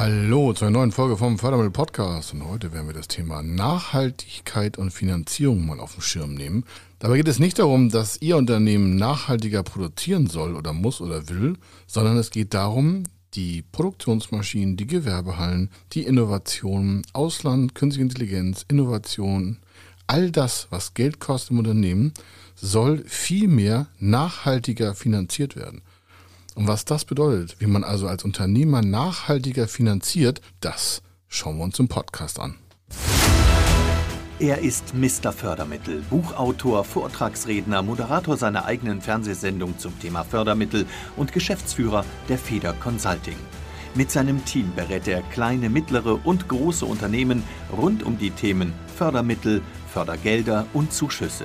Hallo zu einer neuen Folge vom Fördermittel Podcast und heute werden wir das Thema Nachhaltigkeit und Finanzierung mal auf den Schirm nehmen. Dabei geht es nicht darum, dass Ihr Unternehmen nachhaltiger produzieren soll oder muss oder will, sondern es geht darum, die Produktionsmaschinen, die Gewerbehallen, die Innovationen, Ausland, künstliche Intelligenz, Innovation, all das, was Geld kostet im Unternehmen, soll viel mehr nachhaltiger finanziert werden. Und was das bedeutet, wie man also als Unternehmer nachhaltiger finanziert, das schauen wir uns im Podcast an. Er ist Mr. Fördermittel, Buchautor, Vortragsredner, Moderator seiner eigenen Fernsehsendung zum Thema Fördermittel und Geschäftsführer der Feder Consulting. Mit seinem Team berät er kleine, mittlere und große Unternehmen rund um die Themen Fördermittel, Fördergelder und Zuschüsse.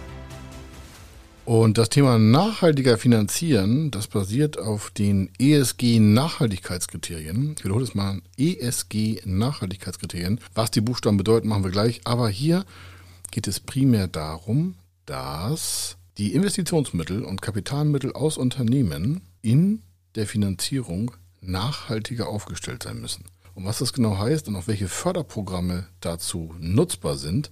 Und das Thema nachhaltiger Finanzieren, das basiert auf den ESG-Nachhaltigkeitskriterien. Ich wiederhole es mal, ESG-Nachhaltigkeitskriterien. Was die Buchstaben bedeuten, machen wir gleich. Aber hier geht es primär darum, dass die Investitionsmittel und Kapitalmittel aus Unternehmen in der Finanzierung nachhaltiger aufgestellt sein müssen. Und was das genau heißt und auch welche Förderprogramme dazu nutzbar sind,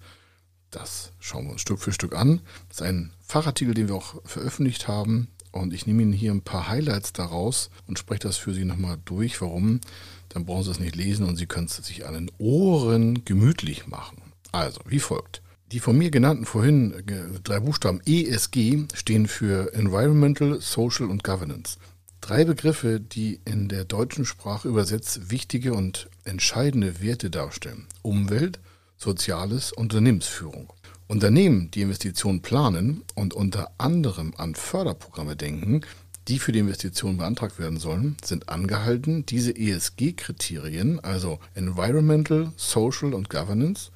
das schauen wir uns Stück für Stück an. Das ist ein Fachartikel, den wir auch veröffentlicht haben. Und ich nehme Ihnen hier ein paar Highlights daraus und spreche das für Sie nochmal durch. Warum? Dann brauchen Sie es nicht lesen und Sie können es sich an den Ohren gemütlich machen. Also, wie folgt. Die von mir genannten vorhin äh, drei Buchstaben ESG stehen für Environmental, Social und Governance. Drei Begriffe, die in der deutschen Sprache übersetzt wichtige und entscheidende Werte darstellen. Umwelt, Soziales, Unternehmensführung. Unternehmen, die Investitionen planen und unter anderem an Förderprogramme denken, die für die Investitionen beantragt werden sollen, sind angehalten, diese ESG-Kriterien, also Environmental, Social und Governance,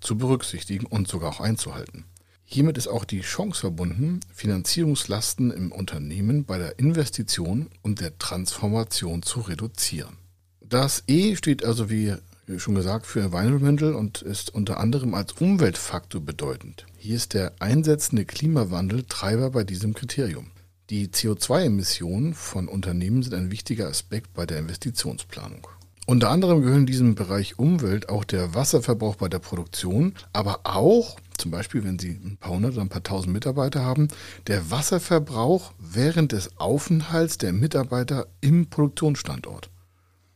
zu berücksichtigen und sogar auch einzuhalten. Hiermit ist auch die Chance verbunden, Finanzierungslasten im Unternehmen bei der Investition und der Transformation zu reduzieren. Das E steht also wie schon gesagt, für Environmental und ist unter anderem als Umweltfaktor bedeutend. Hier ist der einsetzende Klimawandel Treiber bei diesem Kriterium. Die CO2-Emissionen von Unternehmen sind ein wichtiger Aspekt bei der Investitionsplanung. Unter anderem gehören diesem Bereich Umwelt auch der Wasserverbrauch bei der Produktion, aber auch, zum Beispiel wenn Sie ein paar hundert oder ein paar tausend Mitarbeiter haben, der Wasserverbrauch während des Aufenthalts der Mitarbeiter im Produktionsstandort.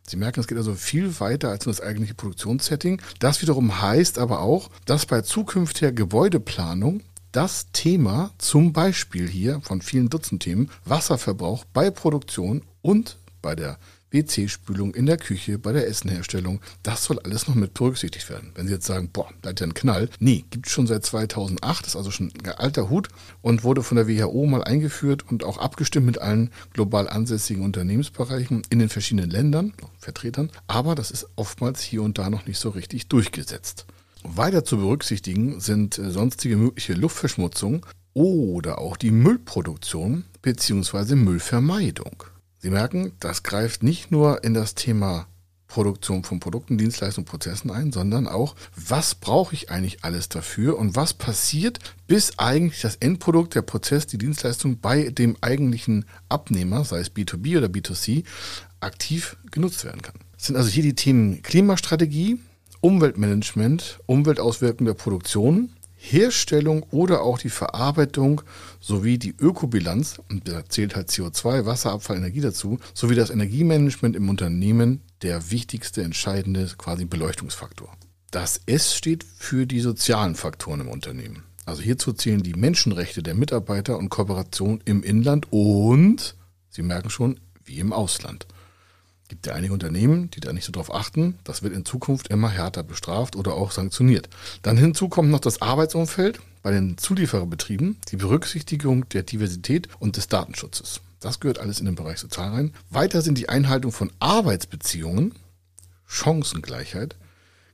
Sie merken, es geht also viel weiter als nur das eigentliche Produktionssetting. Das wiederum heißt aber auch, dass bei zukünftiger Gebäudeplanung das Thema zum Beispiel hier von vielen Dutzend Themen Wasserverbrauch bei Produktion und bei der WC-Spülung in der Küche, bei der Essenherstellung. Das soll alles noch mit berücksichtigt werden. Wenn Sie jetzt sagen, boah, da hat ja ein Knall. Nee, gibt es schon seit 2008, ist also schon ein alter Hut und wurde von der WHO mal eingeführt und auch abgestimmt mit allen global ansässigen Unternehmensbereichen in den verschiedenen Ländern, Vertretern. Aber das ist oftmals hier und da noch nicht so richtig durchgesetzt. Weiter zu berücksichtigen sind äh, sonstige mögliche Luftverschmutzung oder auch die Müllproduktion bzw. Müllvermeidung. Sie merken, das greift nicht nur in das Thema Produktion von Produkten, Dienstleistungen, Prozessen ein, sondern auch, was brauche ich eigentlich alles dafür und was passiert, bis eigentlich das Endprodukt, der Prozess, die Dienstleistung bei dem eigentlichen Abnehmer, sei es B2B oder B2C, aktiv genutzt werden kann. Das sind also hier die Themen Klimastrategie, Umweltmanagement, Umweltauswirkungen der Produktion, Herstellung oder auch die Verarbeitung sowie die Ökobilanz, und da zählt halt CO2, Wasserabfall, Energie dazu, sowie das Energiemanagement im Unternehmen der wichtigste, entscheidende quasi Beleuchtungsfaktor. Das S steht für die sozialen Faktoren im Unternehmen. Also hierzu zählen die Menschenrechte der Mitarbeiter und Kooperation im Inland und, Sie merken schon, wie im Ausland gibt ja einige Unternehmen, die da nicht so drauf achten. Das wird in Zukunft immer härter bestraft oder auch sanktioniert. Dann hinzu kommt noch das Arbeitsumfeld bei den Zuliefererbetrieben, die Berücksichtigung der Diversität und des Datenschutzes. Das gehört alles in den Bereich Sozial rein. Weiter sind die Einhaltung von Arbeitsbeziehungen, Chancengleichheit,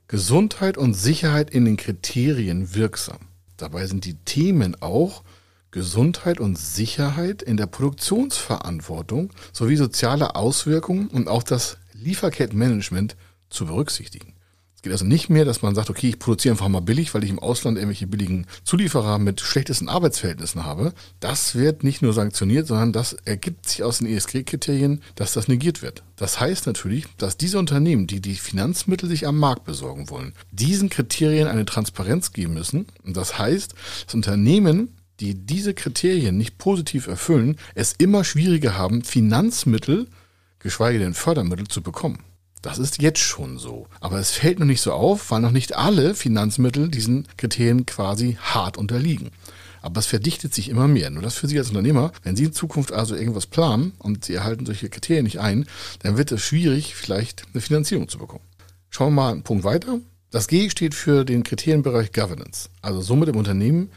Gesundheit und Sicherheit in den Kriterien wirksam. Dabei sind die Themen auch Gesundheit und Sicherheit in der Produktionsverantwortung sowie soziale Auswirkungen und auch das Lieferkettenmanagement zu berücksichtigen. Es geht also nicht mehr, dass man sagt, okay, ich produziere einfach mal billig, weil ich im Ausland irgendwelche billigen Zulieferer mit schlechtesten Arbeitsverhältnissen habe. Das wird nicht nur sanktioniert, sondern das ergibt sich aus den ESG-Kriterien, dass das negiert wird. Das heißt natürlich, dass diese Unternehmen, die die Finanzmittel sich am Markt besorgen wollen, diesen Kriterien eine Transparenz geben müssen. Und das heißt, dass Unternehmen die diese Kriterien nicht positiv erfüllen, es immer schwieriger haben, Finanzmittel, geschweige denn Fördermittel zu bekommen. Das ist jetzt schon so. Aber es fällt noch nicht so auf, weil noch nicht alle Finanzmittel diesen Kriterien quasi hart unterliegen. Aber es verdichtet sich immer mehr. Nur das für Sie als Unternehmer, wenn Sie in Zukunft also irgendwas planen und Sie erhalten solche Kriterien nicht ein, dann wird es schwierig, vielleicht eine Finanzierung zu bekommen. Schauen wir mal einen Punkt weiter. Das G steht für den Kriterienbereich Governance. Also somit im Unternehmen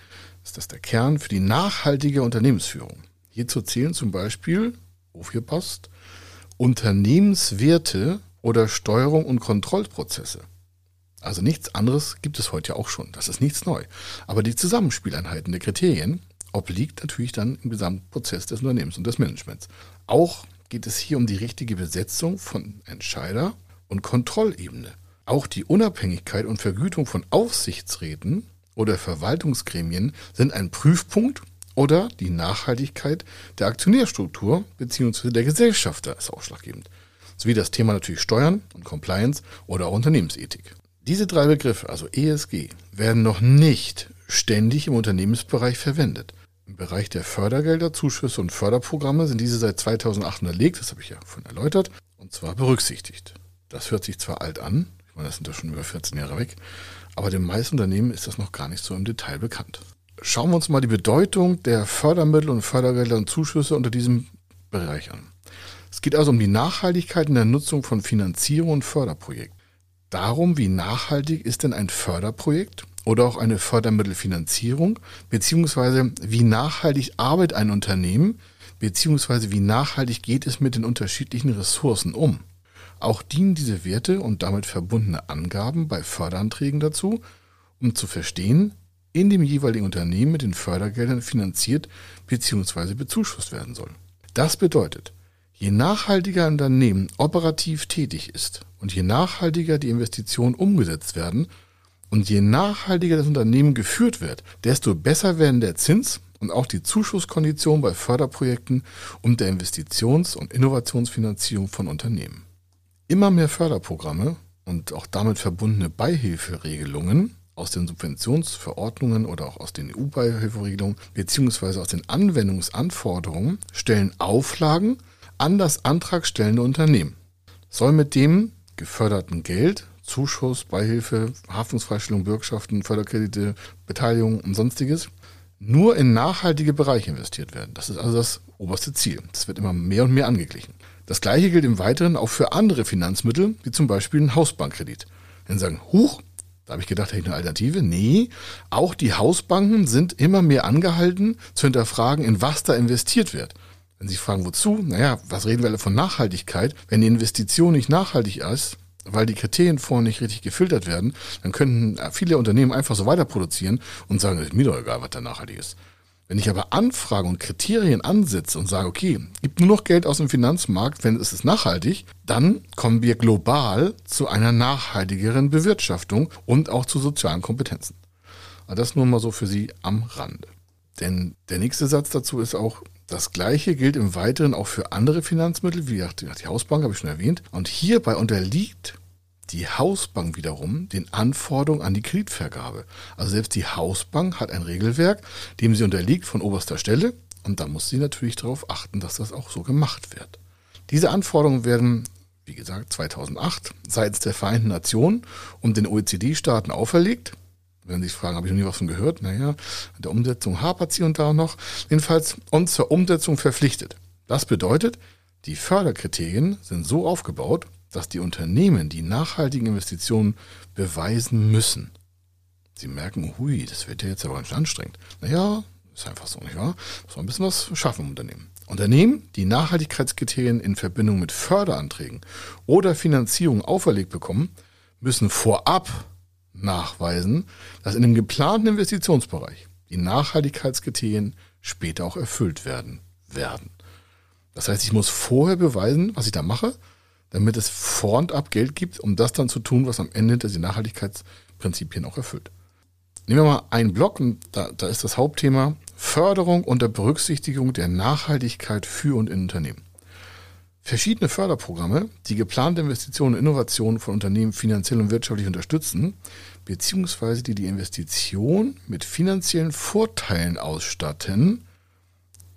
ist das der Kern für die nachhaltige Unternehmensführung. Hierzu zählen zum Beispiel, aufgepasst, Unternehmenswerte oder Steuerung und Kontrollprozesse. Also nichts anderes gibt es heute ja auch schon. Das ist nichts neu. Aber die Zusammenspieleinheiten der Kriterien obliegt natürlich dann im Gesamtprozess des Unternehmens und des Managements. Auch geht es hier um die richtige Besetzung von Entscheider und Kontrollebene. Auch die Unabhängigkeit und Vergütung von Aufsichtsräten oder Verwaltungsgremien sind ein Prüfpunkt oder die Nachhaltigkeit der Aktionärstruktur bzw. der Gesellschafter ist ausschlaggebend sowie das Thema natürlich Steuern und Compliance oder auch Unternehmensethik. Diese drei Begriffe, also ESG, werden noch nicht ständig im Unternehmensbereich verwendet. Im Bereich der Fördergelder, Zuschüsse und Förderprogramme sind diese seit 2008 unterlegt, das habe ich ja vorhin erläutert, und zwar berücksichtigt. Das hört sich zwar alt an, ich meine, das sind ja schon über 14 Jahre weg, aber den meisten Unternehmen ist das noch gar nicht so im Detail bekannt. Schauen wir uns mal die Bedeutung der Fördermittel und Fördergelder und Zuschüsse unter diesem Bereich an. Es geht also um die Nachhaltigkeit in der Nutzung von Finanzierung und Förderprojekten. Darum, wie nachhaltig ist denn ein Förderprojekt oder auch eine Fördermittelfinanzierung, beziehungsweise wie nachhaltig arbeitet ein Unternehmen, beziehungsweise wie nachhaltig geht es mit den unterschiedlichen Ressourcen um. Auch dienen diese Werte und damit verbundene Angaben bei Förderanträgen dazu, um zu verstehen, in dem jeweiligen Unternehmen mit den Fördergeldern finanziert bzw. bezuschusst werden soll. Das bedeutet, Je nachhaltiger ein Unternehmen operativ tätig ist und je nachhaltiger die Investitionen umgesetzt werden und je nachhaltiger das Unternehmen geführt wird, desto besser werden der Zins und auch die Zuschusskonditionen bei Förderprojekten und der Investitions- und Innovationsfinanzierung von Unternehmen. Immer mehr Förderprogramme und auch damit verbundene Beihilferegelungen aus den Subventionsverordnungen oder auch aus den EU-Beihilferegelungen beziehungsweise aus den Anwendungsanforderungen stellen Auflagen an das antragstellende Unternehmen. Soll mit dem geförderten Geld, Zuschuss, Beihilfe, Haftungsfreistellung, Bürgschaften, Förderkredite, Beteiligung und sonstiges nur in nachhaltige Bereiche investiert werden. Das ist also das oberste Ziel. Das wird immer mehr und mehr angeglichen. Das gleiche gilt im Weiteren auch für andere Finanzmittel, wie zum Beispiel einen Hausbankkredit. Wenn Sie sagen, huch, da habe ich gedacht, hätte ich eine Alternative. Nee, auch die Hausbanken sind immer mehr angehalten zu hinterfragen, in was da investiert wird. Wenn Sie fragen, wozu? Naja, was reden wir alle von Nachhaltigkeit? Wenn die Investition nicht nachhaltig ist, weil die Kriterien vorher nicht richtig gefiltert werden, dann könnten viele Unternehmen einfach so weiter produzieren und sagen, ist mir doch egal, was da nachhaltig ist. Wenn ich aber Anfragen und Kriterien ansetze und sage, okay, gibt nur noch Geld aus dem Finanzmarkt, wenn es ist nachhaltig, dann kommen wir global zu einer nachhaltigeren Bewirtschaftung und auch zu sozialen Kompetenzen. Aber das nur mal so für Sie am Rande. Denn der nächste Satz dazu ist auch, das gleiche gilt im Weiteren auch für andere Finanzmittel, wie die Hausbank habe ich schon erwähnt. Und hierbei unterliegt die Hausbank wiederum den Anforderungen an die Kreditvergabe. Also selbst die Hausbank hat ein Regelwerk, dem sie unterliegt von oberster Stelle. Und da muss sie natürlich darauf achten, dass das auch so gemacht wird. Diese Anforderungen werden, wie gesagt, 2008 seitens der Vereinten Nationen und den OECD-Staaten auferlegt. Wenn Sie sich fragen, habe ich noch nie was von gehört? Naja, in der Umsetzung hapert sie und da noch. Jedenfalls uns zur Umsetzung verpflichtet. Das bedeutet, die Förderkriterien sind so aufgebaut, dass die Unternehmen die nachhaltigen Investitionen beweisen müssen. Sie merken, hui, das wird ja jetzt aber ganz anstrengend. Naja, ist einfach so, nicht wahr? Muss man ein bisschen was schaffen im Unternehmen. Unternehmen, die Nachhaltigkeitskriterien in Verbindung mit Förderanträgen oder Finanzierung auferlegt bekommen, müssen vorab nachweisen, dass in dem geplanten Investitionsbereich die Nachhaltigkeitskriterien später auch erfüllt werden werden. Das heißt, ich muss vorher beweisen, was ich da mache, damit es vor und ab Geld gibt, um das dann zu tun, was am Ende die Nachhaltigkeitsprinzipien auch erfüllt. Nehmen wir mal einen Block und da, da ist das Hauptthema Förderung unter Berücksichtigung der Nachhaltigkeit für und in Unternehmen. Verschiedene Förderprogramme, die geplante Investitionen und Innovationen von Unternehmen finanziell und wirtschaftlich unterstützen, beziehungsweise die die Investition mit finanziellen Vorteilen ausstatten,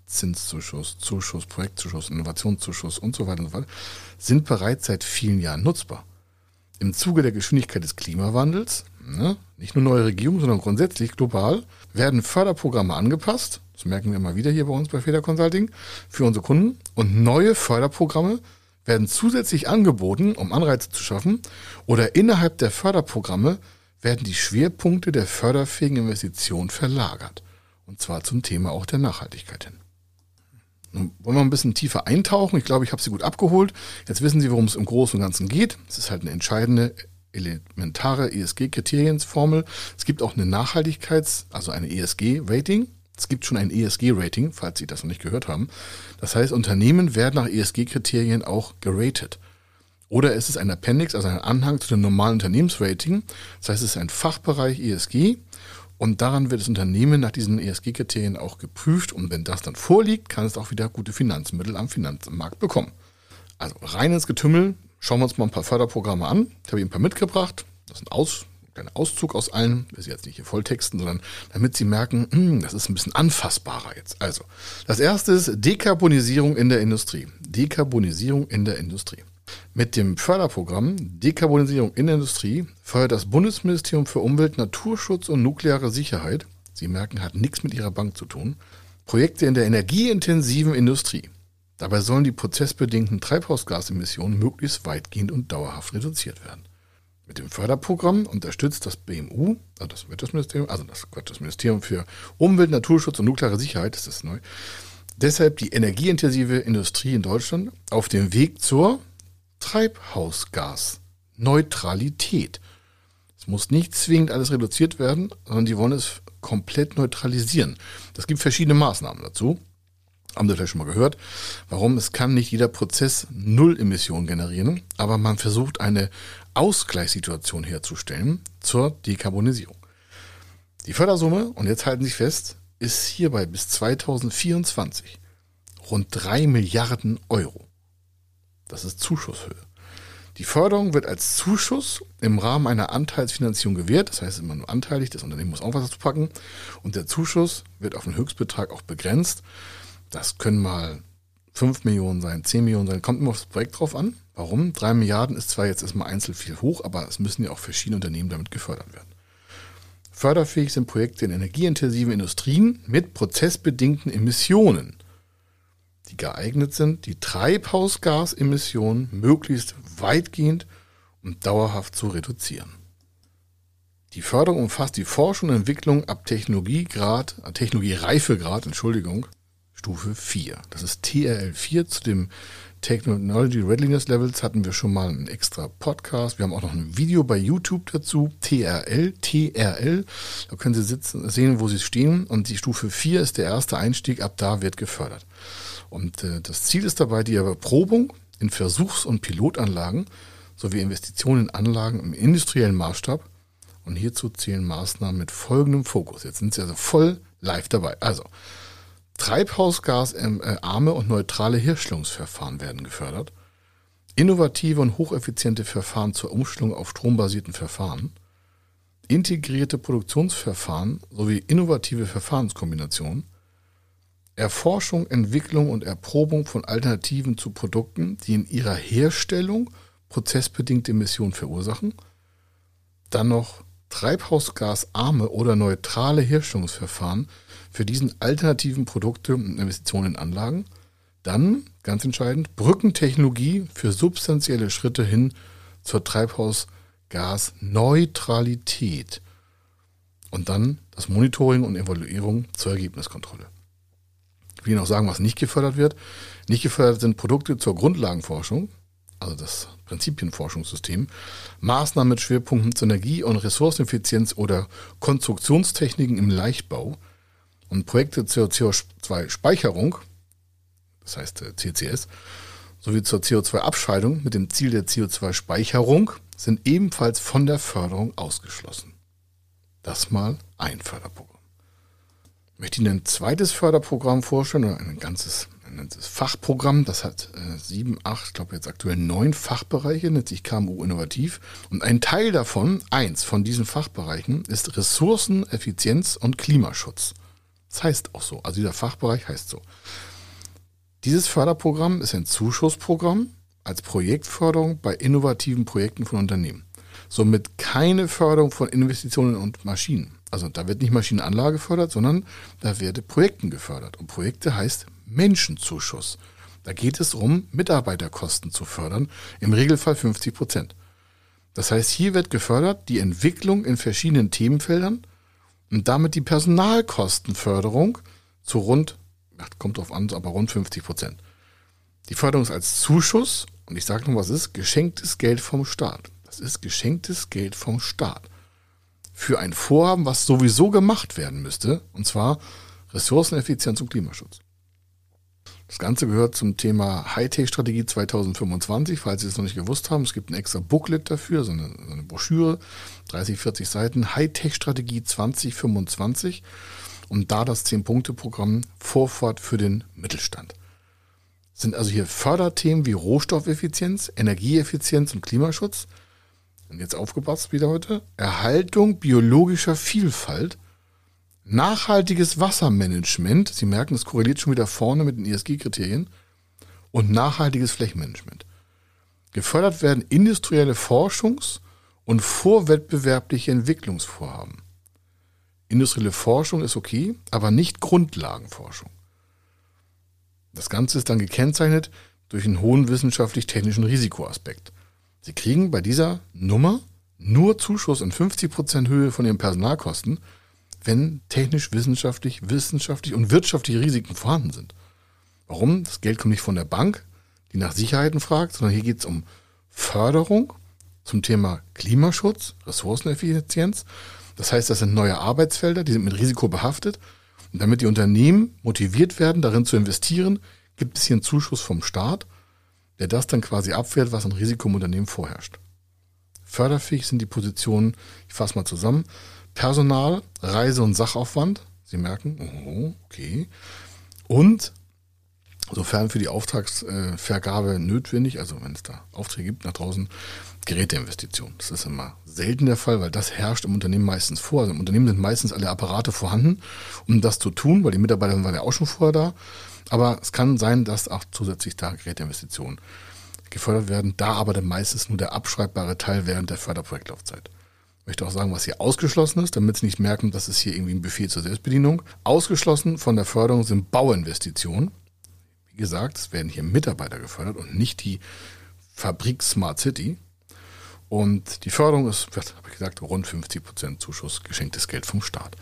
Zinszuschuss, Zuschuss, Projektzuschuss, Innovationszuschuss und so weiter und so fort, sind bereits seit vielen Jahren nutzbar. Im Zuge der Geschwindigkeit des Klimawandels, ne, nicht nur neue Regierungen, sondern grundsätzlich global, werden Förderprogramme angepasst, das merken wir immer wieder hier bei uns bei Feder Consulting, für unsere Kunden und neue Förderprogramme werden zusätzlich angeboten, um Anreize zu schaffen oder innerhalb der Förderprogramme werden die Schwerpunkte der förderfähigen Investitionen verlagert. Und zwar zum Thema auch der Nachhaltigkeit hin. Nun wollen wir ein bisschen tiefer eintauchen. Ich glaube, ich habe Sie gut abgeholt. Jetzt wissen Sie, worum es im Großen und Ganzen geht. Es ist halt eine entscheidende, elementare ESG-Kriteriensformel. Es gibt auch eine Nachhaltigkeits-, also eine ESG-Rating. Es gibt schon ein ESG-Rating, falls Sie das noch nicht gehört haben. Das heißt, Unternehmen werden nach ESG-Kriterien auch geratet. Oder es ist ein Appendix, also ein Anhang zu dem normalen Unternehmensrating. Das heißt, es ist ein Fachbereich ESG und daran wird das Unternehmen nach diesen ESG-Kriterien auch geprüft. Und wenn das dann vorliegt, kann es auch wieder gute Finanzmittel am Finanzmarkt bekommen. Also rein ins Getümmel. Schauen wir uns mal ein paar Förderprogramme an. Ich habe Ihnen ein paar mitgebracht. Das ist ein, Aus, ein Auszug aus allen. Will Sie jetzt nicht hier volltexten, sondern damit Sie merken, mh, hm, das ist ein bisschen anfassbarer jetzt. Also, das erste ist Dekarbonisierung in der Industrie. Dekarbonisierung in der Industrie. Mit dem Förderprogramm Dekarbonisierung in der Industrie fördert das Bundesministerium für Umwelt, Naturschutz und nukleare Sicherheit, Sie merken, hat nichts mit Ihrer Bank zu tun, Projekte in der energieintensiven Industrie. Dabei sollen die prozessbedingten Treibhausgasemissionen möglichst weitgehend und dauerhaft reduziert werden. Mit dem Förderprogramm unterstützt das BMU, also das Wirtschaftsministerium, also das, das Ministerium für Umwelt, Naturschutz und nukleare Sicherheit, das ist neu, deshalb die energieintensive Industrie in Deutschland auf dem Weg zur Treibhausgasneutralität. Es muss nicht zwingend alles reduziert werden, sondern die wollen es komplett neutralisieren. Das gibt verschiedene Maßnahmen dazu. Haben Sie vielleicht schon mal gehört? Warum? Es kann nicht jeder Prozess Null Emissionen generieren, aber man versucht eine Ausgleichssituation herzustellen zur Dekarbonisierung. Die Fördersumme, und jetzt halten Sie sich fest, ist hierbei bis 2024 rund 3 Milliarden Euro. Das ist Zuschusshöhe. Die Förderung wird als Zuschuss im Rahmen einer Anteilsfinanzierung gewährt. Das heißt immer nur anteilig. Das Unternehmen muss auch was dazu packen. Und der Zuschuss wird auf einen Höchstbetrag auch begrenzt. Das können mal 5 Millionen sein, 10 Millionen sein. Kommt immer aufs Projekt drauf an. Warum? 3 Milliarden ist zwar jetzt erstmal einzeln viel hoch, aber es müssen ja auch verschiedene Unternehmen damit gefördert werden. Förderfähig sind Projekte in energieintensiven Industrien mit prozessbedingten Emissionen die geeignet sind, die Treibhausgasemissionen möglichst weitgehend und dauerhaft zu reduzieren. Die Förderung umfasst die Forschung und Entwicklung ab Technologiegrad, äh, Technologiereifegrad, Entschuldigung, Stufe 4. Das ist TRL 4 zu dem Technology Readiness Levels hatten wir schon mal einen extra Podcast. Wir haben auch noch ein Video bei YouTube dazu. TRL, TRL. Da können Sie sitzen, sehen, wo Sie stehen. Und die Stufe 4 ist der erste Einstieg. Ab da wird gefördert. Und äh, das Ziel ist dabei die Erprobung in Versuchs- und Pilotanlagen sowie Investitionen in Anlagen im industriellen Maßstab. Und hierzu zählen Maßnahmen mit folgendem Fokus. Jetzt sind Sie also voll live dabei. Also, Treibhausgasarme und neutrale Herstellungsverfahren werden gefördert. Innovative und hocheffiziente Verfahren zur Umstellung auf strombasierten Verfahren. Integrierte Produktionsverfahren sowie innovative Verfahrenskombinationen Erforschung, Entwicklung und Erprobung von Alternativen zu Produkten, die in ihrer Herstellung prozessbedingte Emissionen verursachen. Dann noch treibhausgasarme oder neutrale Herstellungsverfahren für diesen alternativen Produkte und Investitionen in Anlagen. Dann, ganz entscheidend, Brückentechnologie für substanzielle Schritte hin zur Treibhausgasneutralität. Und dann das Monitoring und Evaluierung zur Ergebniskontrolle. Ich will noch sagen, was nicht gefördert wird. Nicht gefördert sind Produkte zur Grundlagenforschung, also das Prinzipienforschungssystem, Maßnahmen mit Schwerpunkten zur Energie- und Ressourceneffizienz oder Konstruktionstechniken im Leichtbau und Projekte zur CO2-Speicherung, das heißt äh, CCS, sowie zur CO2-Abscheidung mit dem Ziel der CO2-Speicherung sind ebenfalls von der Förderung ausgeschlossen. Das mal ein Förderprogramm. Ich möchte Ihnen ein zweites Förderprogramm vorstellen, oder ein ganzes, ein ganzes Fachprogramm. Das hat äh, sieben, acht, ich glaube jetzt aktuell neun Fachbereiche, nennt sich KMU Innovativ. Und ein Teil davon, eins von diesen Fachbereichen, ist Ressourceneffizienz und Klimaschutz. Das heißt auch so. Also dieser Fachbereich heißt so. Dieses Förderprogramm ist ein Zuschussprogramm als Projektförderung bei innovativen Projekten von Unternehmen. Somit keine Förderung von Investitionen und Maschinen. Also da wird nicht Maschinenanlage gefördert, sondern da werden Projekten gefördert. Und Projekte heißt Menschenzuschuss. Da geht es darum, Mitarbeiterkosten zu fördern, im Regelfall 50 Prozent. Das heißt, hier wird gefördert die Entwicklung in verschiedenen Themenfeldern und damit die Personalkostenförderung zu rund kommt drauf an, aber rund 50 Prozent. Die Förderung ist als Zuschuss, und ich sage noch, was ist, geschenktes Geld vom Staat. Das ist geschenktes Geld vom Staat. Für ein Vorhaben, was sowieso gemacht werden müsste, und zwar Ressourceneffizienz und Klimaschutz. Das Ganze gehört zum Thema Hightech-Strategie 2025, falls Sie es noch nicht gewusst haben. Es gibt ein extra Booklet dafür, so eine, so eine Broschüre, 30, 40 Seiten, Hightech-Strategie 2025 und da das 10-Punkte-Programm Vorfahrt für den Mittelstand. Sind also hier Förderthemen wie Rohstoffeffizienz, Energieeffizienz und Klimaschutz. Und jetzt aufgepasst wieder heute. Erhaltung biologischer Vielfalt, nachhaltiges Wassermanagement. Sie merken, es korreliert schon wieder vorne mit den ESG-Kriterien. Und nachhaltiges Flächenmanagement. Gefördert werden industrielle Forschungs- und vorwettbewerbliche Entwicklungsvorhaben. Industrielle Forschung ist okay, aber nicht Grundlagenforschung. Das Ganze ist dann gekennzeichnet durch einen hohen wissenschaftlich-technischen Risikoaspekt. Sie kriegen bei dieser Nummer nur Zuschuss in 50% Höhe von ihren Personalkosten, wenn technisch, wissenschaftlich, wissenschaftlich und wirtschaftliche Risiken vorhanden sind. Warum? Das Geld kommt nicht von der Bank, die nach Sicherheiten fragt, sondern hier geht es um Förderung zum Thema Klimaschutz, Ressourceneffizienz das heißt, das sind neue Arbeitsfelder, die sind mit Risiko behaftet. Und damit die Unternehmen motiviert werden, darin zu investieren, gibt es hier einen Zuschuss vom Staat, der das dann quasi abwehrt, was an Risiko im Unternehmen vorherrscht. Förderfähig sind die Positionen, ich fasse mal zusammen, Personal, Reise- und Sachaufwand. Sie merken, oh, okay. Und sofern für die Auftragsvergabe notwendig, also wenn es da Aufträge gibt nach draußen, Geräteinvestitionen. Das ist immer selten der Fall, weil das herrscht im Unternehmen meistens vor. Also im Unternehmen sind meistens alle Apparate vorhanden, um das zu tun, weil die Mitarbeiter waren ja auch schon vorher da. Aber es kann sein, dass auch zusätzlich da Geräteinvestitionen gefördert werden. Da aber dann meistens nur der abschreibbare Teil während der Förderprojektlaufzeit. Ich möchte auch sagen, was hier ausgeschlossen ist, damit Sie nicht merken, dass es hier irgendwie ein Buffet zur Selbstbedienung. Ausgeschlossen von der Förderung sind Bauinvestitionen. Wie gesagt, es werden hier Mitarbeiter gefördert und nicht die Fabrik Smart City. Und die Förderung ist, habe ich gesagt, rund 50 Prozent Zuschuss, geschenktes Geld vom Staat.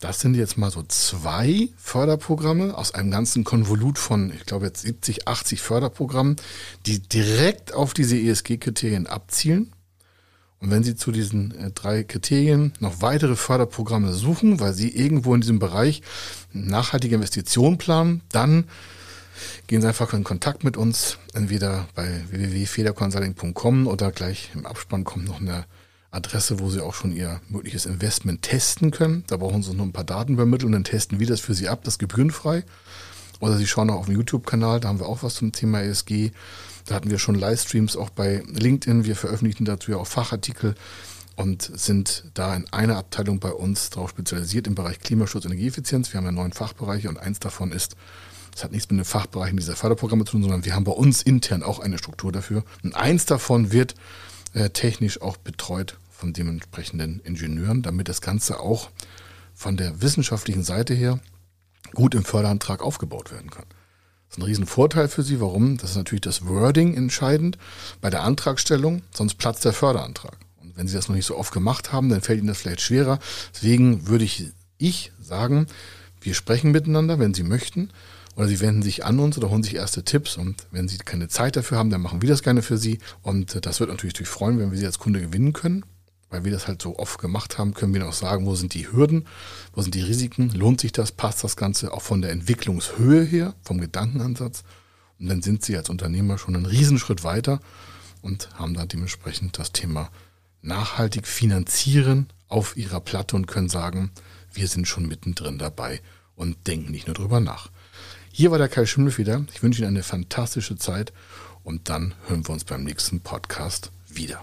Das sind jetzt mal so zwei Förderprogramme aus einem ganzen Konvolut von, ich glaube jetzt 70, 80 Förderprogrammen, die direkt auf diese ESG-Kriterien abzielen. Und wenn Sie zu diesen äh, drei Kriterien noch weitere Förderprogramme suchen, weil Sie irgendwo in diesem Bereich nachhaltige Investitionen planen, dann gehen Sie einfach in Kontakt mit uns, entweder bei www.federconsulting.com oder gleich im Abspann kommt noch eine Adresse, wo Sie auch schon Ihr mögliches Investment testen können. Da brauchen Sie nur ein paar Daten übermitteln und dann testen wir das für Sie ab, das gebührenfrei. Oder Sie schauen auch auf dem YouTube-Kanal, da haben wir auch was zum Thema ESG. Da hatten wir schon Livestreams auch bei LinkedIn. Wir veröffentlichen dazu ja auch Fachartikel und sind da in einer Abteilung bei uns darauf spezialisiert im Bereich Klimaschutz und Energieeffizienz. Wir haben ja neun Fachbereiche und eins davon ist das hat nichts mit den Fachbereichen dieser Förderprogramme zu tun, sondern wir haben bei uns intern auch eine Struktur dafür. Und eins davon wird äh, technisch auch betreut von dementsprechenden Ingenieuren, damit das Ganze auch von der wissenschaftlichen Seite her gut im Förderantrag aufgebaut werden kann. Das ist ein Riesenvorteil für Sie. Warum? Das ist natürlich das Wording entscheidend bei der Antragstellung, sonst platzt der Förderantrag. Und wenn Sie das noch nicht so oft gemacht haben, dann fällt Ihnen das vielleicht schwerer. Deswegen würde ich, ich sagen, wir sprechen miteinander, wenn Sie möchten oder Sie wenden sich an uns oder holen sich erste Tipps und wenn Sie keine Zeit dafür haben, dann machen wir das gerne für Sie und äh, das wird natürlich durch freuen, wenn wir Sie als Kunde gewinnen können. Weil wir das halt so oft gemacht haben, können wir auch sagen, wo sind die Hürden, wo sind die Risiken, lohnt sich das, passt das Ganze auch von der Entwicklungshöhe her, vom Gedankenansatz. Und dann sind Sie als Unternehmer schon einen Riesenschritt weiter und haben da dementsprechend das Thema nachhaltig finanzieren auf Ihrer Platte und können sagen, wir sind schon mittendrin dabei und denken nicht nur drüber nach. Hier war der Kai Schimmelfeder. Ich wünsche Ihnen eine fantastische Zeit und dann hören wir uns beim nächsten Podcast wieder.